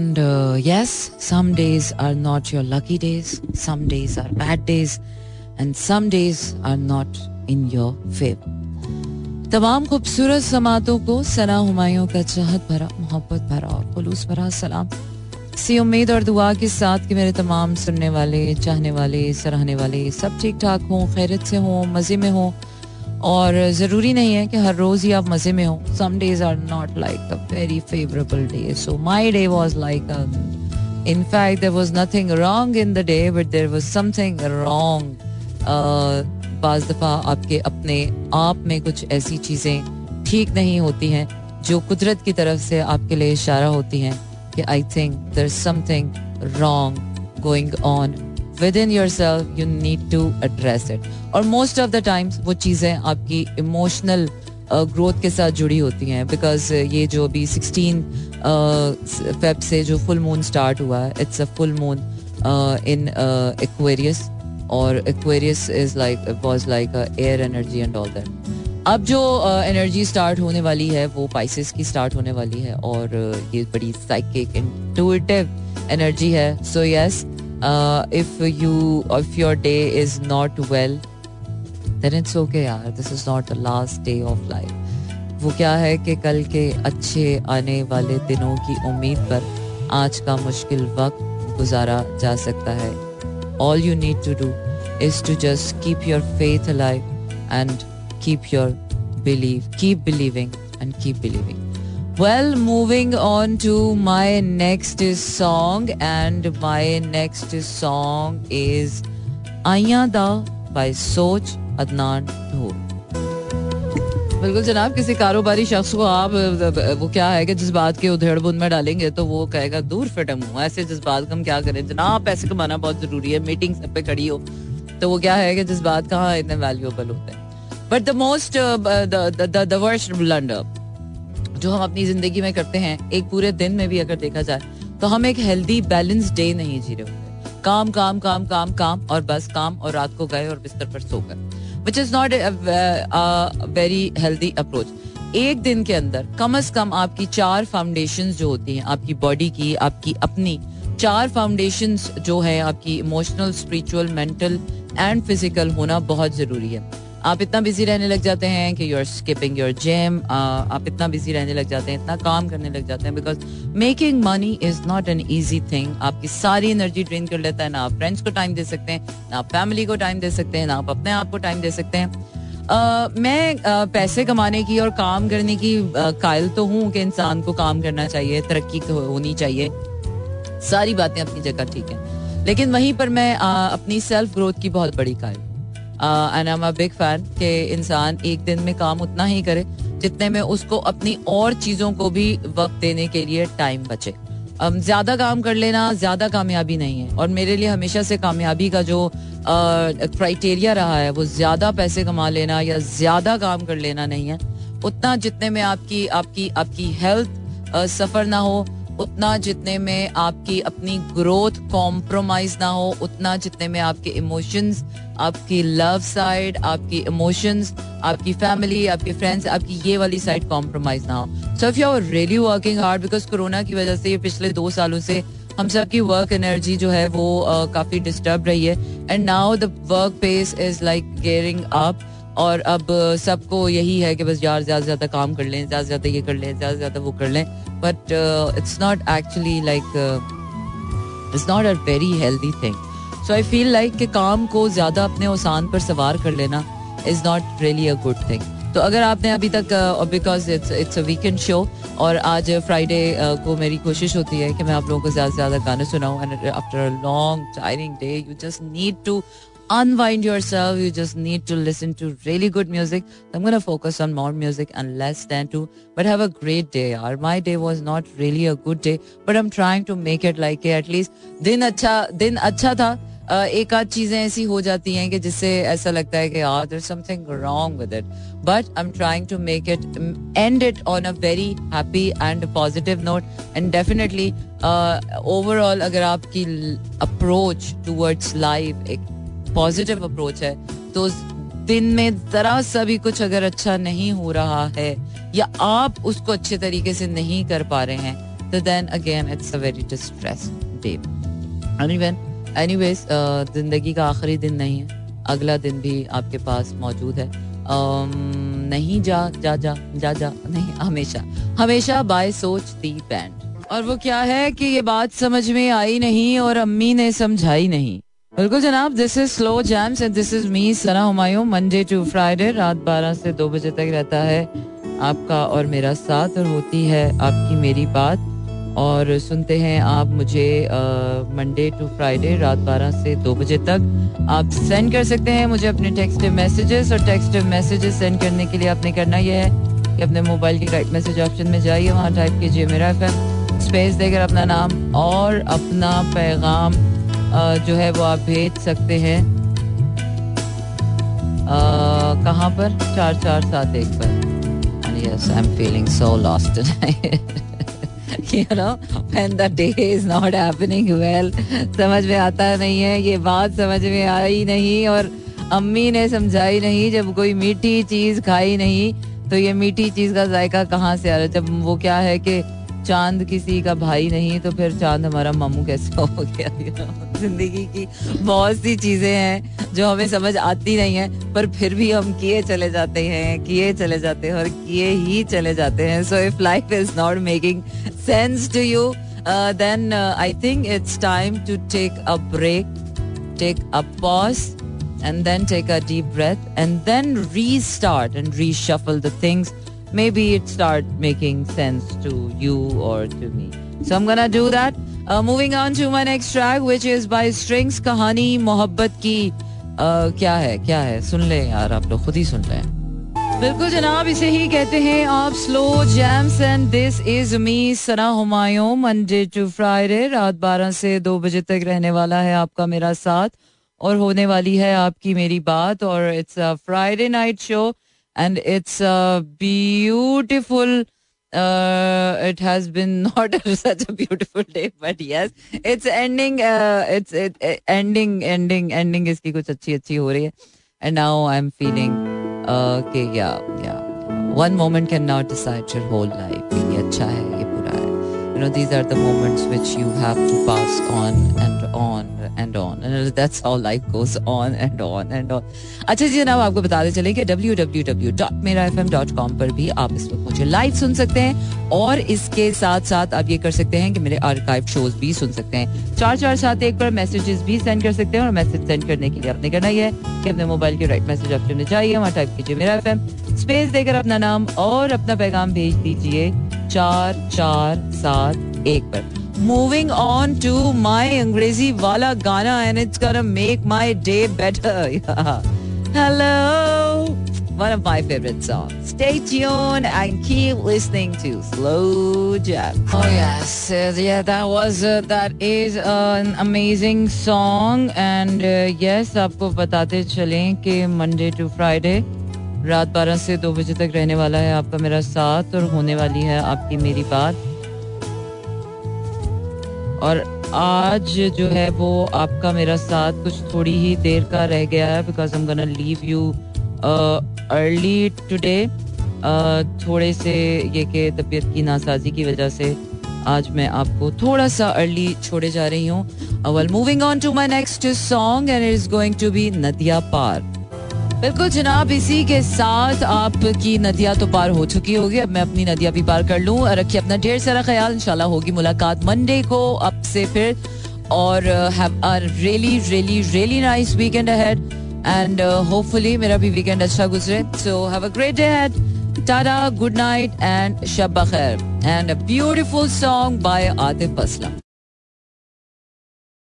And uh, yes, some days are not your lucky days, some days are bad days, and some days are not in your. तमाम खूबसूरत समातों को सना हुमायूं का चाहत भरा मोहब्बत भरा और खलूस भरा सलाम सी उम्मीद और दुआ के साथ कि मेरे तमाम सुनने वाले चाहने वाले सराहने वाले सब ठीक ठाक हों खैरत से हों मज़े में हों और ज़रूरी नहीं है कि हर रोज़ ही आप मज़े में हो। Some days are not like a very favourable day so my day was like in fact there was nothing wrong in the day but there was something wrong बाज दफ़ा आपके अपने आप में कुछ ऐसी चीज़ें ठीक नहीं होती हैं, जो कुदरत की तरफ़ से आपके लिए इशारा होती हैं कि I think there something wrong going on with in your self you need to address it और मोस्ट ऑफ़ द टाइम्स वो चीज़ें आपकी इमोशनल ग्रोथ के साथ जुड़ी होती हैं। बिकॉज़ ये जो अभी सिक्सटीन फेब से जो फुल मून स्टार्ट हुआ है it's a full moon in Aquarius और Aquarius is like was like air energy and all that अब जो एनर्जी uh, स्टार्ट होने वाली है वो पाइसिस की स्टार्ट होने वाली है। और uh, ये बड़ी साइकिक इंटुइटिव एनर्जी है। So yes if you if your day is not well then it's okay यार this is not the last day of life वो क्या है कि कल के अच्छे आने वाले दिनों की उम्मीद पर आज का मुश्किल वक्त गुजारा जा सकता है। All you need to do is to just keep your faith alive and keep your keep believing and keep keep believing. Well, moving on to my next song, and my next song is Ayada by Soch Adnan Dhol. बिल्कुल जनाब किसी कारोबारी शख्स को आप वो क्या है कि जज्बात के उधेड़ बुन में डालेंगे तो वो कहेगा दूर फिटम हूँ ऐसे जज्बात का हम क्या करें जनाब पैसे कमाना बहुत ज़रूरी है मीटिंग सब पे खड़ी हो तो वो क्या है कि जज्बात कहाँ इतने वैल्यूएबल होते हैं but the most the worst blunder जो हम अपनी ज़िंदगी में करते हैं, एक पूरे दिन में भी अगर देखा जाए तो हम एक हेल्दी बैलेंस डे नहीं जी रहे होते। काम काम काम काम काम और बस काम और रात को गए और बिस्तर पर सो गए which is not very healthy approach एक दिन के अंदर कम अज कम आपकी चार फाउंडेशन जो होती हैं, आपकी बॉडी की, आपकी अपनी चार फाउंडेशन जो है, आपकी emotional spiritual mental and physical होना बहुत ज़रूरी है। आप इतना बिज़ी रहने लग जाते हैं कि you are skipping your gym आप इतना बिज़ी रहने लग जाते हैं इतना काम करने लग जाते हैं because making money is not an easy thing आपकी सारी एनर्जी ड्रेन कर लेता है ना आप फ्रेंड्स को टाइम दे सकते हैं ना आप फैमिली को टाइम दे सकते हैं ना आप अपने आप को टाइम दे सकते हैं। Uh, मैं uh, पैसे कमाने की और काम करने की uh, कायल तो हूँ कि इंसान को काम करना चाहिए तरक्की होनी चाहिए। सारी बातें अपनी जगह ठीक है। लेकिन वहीं पर मैं अपनी सेल्फ ग्रोथ की बहुत बड़ी कायल I am a big fan कि इंसान एक दिन में काम उतना ही करे जितने में उसको अपनी और चीज़ों को भी वक्त देने के लिए टाइम बचे। Um, ज़्यादा काम कर लेना ज़्यादा कामयाबी नहीं है। और मेरे लिए हमेशा से कामयाबी का जो क्राइटेरिया रहा है वो ज़्यादा पैसे कमा लेना या ज़्यादा काम कर लेना नहीं है। उतना जितने में आपकी आपकी आपकी हेल्थ सफ़र ना हो उतना जितने में आपकी अपनी ग्रोथ कॉम्प्रोमाइज ना हो उतना जितने में आपके इमोशंस आपकी लव साइड आपकी इमोशंस आपकी फैमिली आपके फ्रेंड्स आपकी ये वाली साइड कॉम्प्रोमाइज ना हो। So if you are really working hard because corona की वजह से ये पिछले दो सालों से हम सब की वर्क एनर्जी जो है वो uh, काफ़ी डिस्टर्ब रही है। And now the work pace is like gearing up और अब सबको यही है कि बस यार ज़्यादा ज़्यादा काम कर लें ज़्यादा ज़्यादा ये कर लें ज़्यादा ज़्यादा वो कर लें। But it's not actually like it's not a very healthy thing so I feel like कि काम को ज़्यादा अपने ओसान पर सवार कर लेना is not really a good thing तो अगर आपने अभी तक because it's it's a weekend show और आज फ्राइडे uh, को मेरी कोशिश होती है कि मैं आप लोगों को ज़्यादा से ज़्यादा गाने सुनाऊं and after a long tiring day you just need to unwind yourself. You just need to listen to really good music. I'm going to focus on more music and less than to, but have a great day. Or my day was not really a good day, but I'm trying to make it like at least दिन अच्छा दिन अच्छा था एक आध चीजें ऐसी हो जाती हैं कि जिससे ऐसा लगता है कि यार there something wrong with it but I am trying to make it end it on a very happy and positive note and definitely overall अगर आपकी अप्रोच टूवर्ड्स लाइफ एक पॉजिटिव अप्रोच है तो दिन में जरा सा भी कुछ अगर अच्छा नहीं हो रहा है या आप उसको अच्छे तरीके से नहीं कर पा रहे हैं तो then again it's a very distress day anyway anyways ज़िंदगी का आखिरी दिन नहीं है अगला दिन भी आपके पास मौजूद है. Um, नहीं जा जा जा जा जा नहीं हमेशा हमेशा बाय सोच दी बैंड और वो क्या है कि ये बात समझ में आई नहीं और अम्मी ने समझाई नहीं. बिल्कुल जनाब this is slow jams and this is me Sana Humayun Monday to Friday रात 12 से 2 बजे तक रहता है आपका और मेरा साथ और होती है आपकी मेरी बात। और सुनते हैं आप मुझे मंडे टू फ्राइडे रात 12 से 2 बजे तक। आप सेंड कर सकते हैं मुझे अपने टेक्स्ट मैसेजेस और टेक्स्ट मैसेजेस सेंड करने के लिए आपने करना यह है कि अपने मोबाइल के राइट मैसेज ऑप्शन में जाइए, वहाँ टाइप कीजिए मेरा स्पेस देकर अपना नाम और अपना पैगाम। जो है वो आप भेज सकते हैं। कहाँ पर? चार चार सात एक पर। Yes I am feeling so lost you know, when the day is not happening well, समझ में आता नहीं है, ये बात समझ में आई नहीं और अम्मी ने समझाई नहीं जब कोई मीठी चीज़ खाई नहीं तो ये मीठी चीज़ का जायका कहाँ से आ रहा है? जब वो क्या है कि चाँद किसी का भाई नहीं तो फिर चाँद हमारा मामू कैसे हो गया? ज़िंदगी की बहुत सी चीज़ें हैं जो हमें समझ आती नहीं है, पर फिर भी हम किए चले जाते हैं, किए चले जाते हैं और किए ही चले जाते हैं। So if life is not making sense to you then I think it's time to take a break take a pause and then take a deep breath, and then restart and reshuffle the things maybe it start making sense to you or to me. So I'm gonna do that. Uh, moving on to my next track, which is by Strings कहानी मोहब्बत की uh, क्या है क्या है सुन ले यार आप लोग खुद ही सुन लें बिल्कुल जनाब इसे ही कहते हैं आप slow jams and this is me Sana Humayun Monday to Friday रात 12 से 2 बजे तक रहने वाला है आपका मेरा साथ और होने वाली है आपकी मेरी बात और it's Friday night show uh, it has been not such a beautiful day but yes it's ending uh, it's it, it, ending ending ending इसकी कुछ अच्छी अच्छी हो रही है and now I'm feeling uh, okay yeah yeah one moment cannot decide your whole life ये अच्छा है ये बुरा है you know, these are the moments which you have to pass on and on and on. And that's how life goes on and on and on. अच्छा जी, जनाब, आपको बताते चले कि www.merafm.com पर भी आप इस वक्त मुझे लाइव सुन सकते हैं और इसके साथ साथ आप ये कर सकते हैं कि मेरे आर्काइव शोज़ भी सुन सकते हैं। चार चार सात एक पर मैसेजेस भी सेंड कर सकते हैं और मैसेज सेंड करने के लिए आपने करना ही कि अपने मोबाइल के राइट मैसेज ऑप्शन में जाइए। वहाँ टाइप कीजिए मेरा एफ़ स्पेस देकर अपना नाम और अपना पैगाम भेज दीजिए। चार चार सात एक पर moving on to my Angrezi wala Gana and it's gonna make my day better. Yeah. Hello. One of my favorite songs. Stay tuned and keep listening to Slow Jam. Oh yes, uh, yeah, that was uh, that is uh, an amazing song and uh, yes, आपको बताते चलें कि Monday to Friday रात 12 से दो बजे तक रहने वाला है आपका मेरा साथ और होने वाली है आपकी मेरी बात। और आज जो है वो आपका मेरा साथ कुछ थोड़ी ही देर का रह गया है बिकॉज़ हम gonna leave you early today थोड़े से ये कि तबीयत की नासाजी की वजह से आज मैं आपको थोड़ा सा अर्ली छोड़े जा रही हूँ। Well moving on to my next song and it is going to be Nadiya Paar. बिल्कुल जनाब, इसी के साथ आपकी नदियाँ तो पार हो चुकी होगी। अब मैं अपनी नदियाँ भी पार कर लूँ रखिए अपना ढेर सारा ख्याल। इंशाल्लाह होगी मुलाकात मंडे को अब से फिर। और have a really really really nice weekend ahead and hopefully मेरा भी वीकेंड अच्छा गुजरे। So have a great day ahead tata good night and Shab बखैर। And a beautiful song by Atif Aslam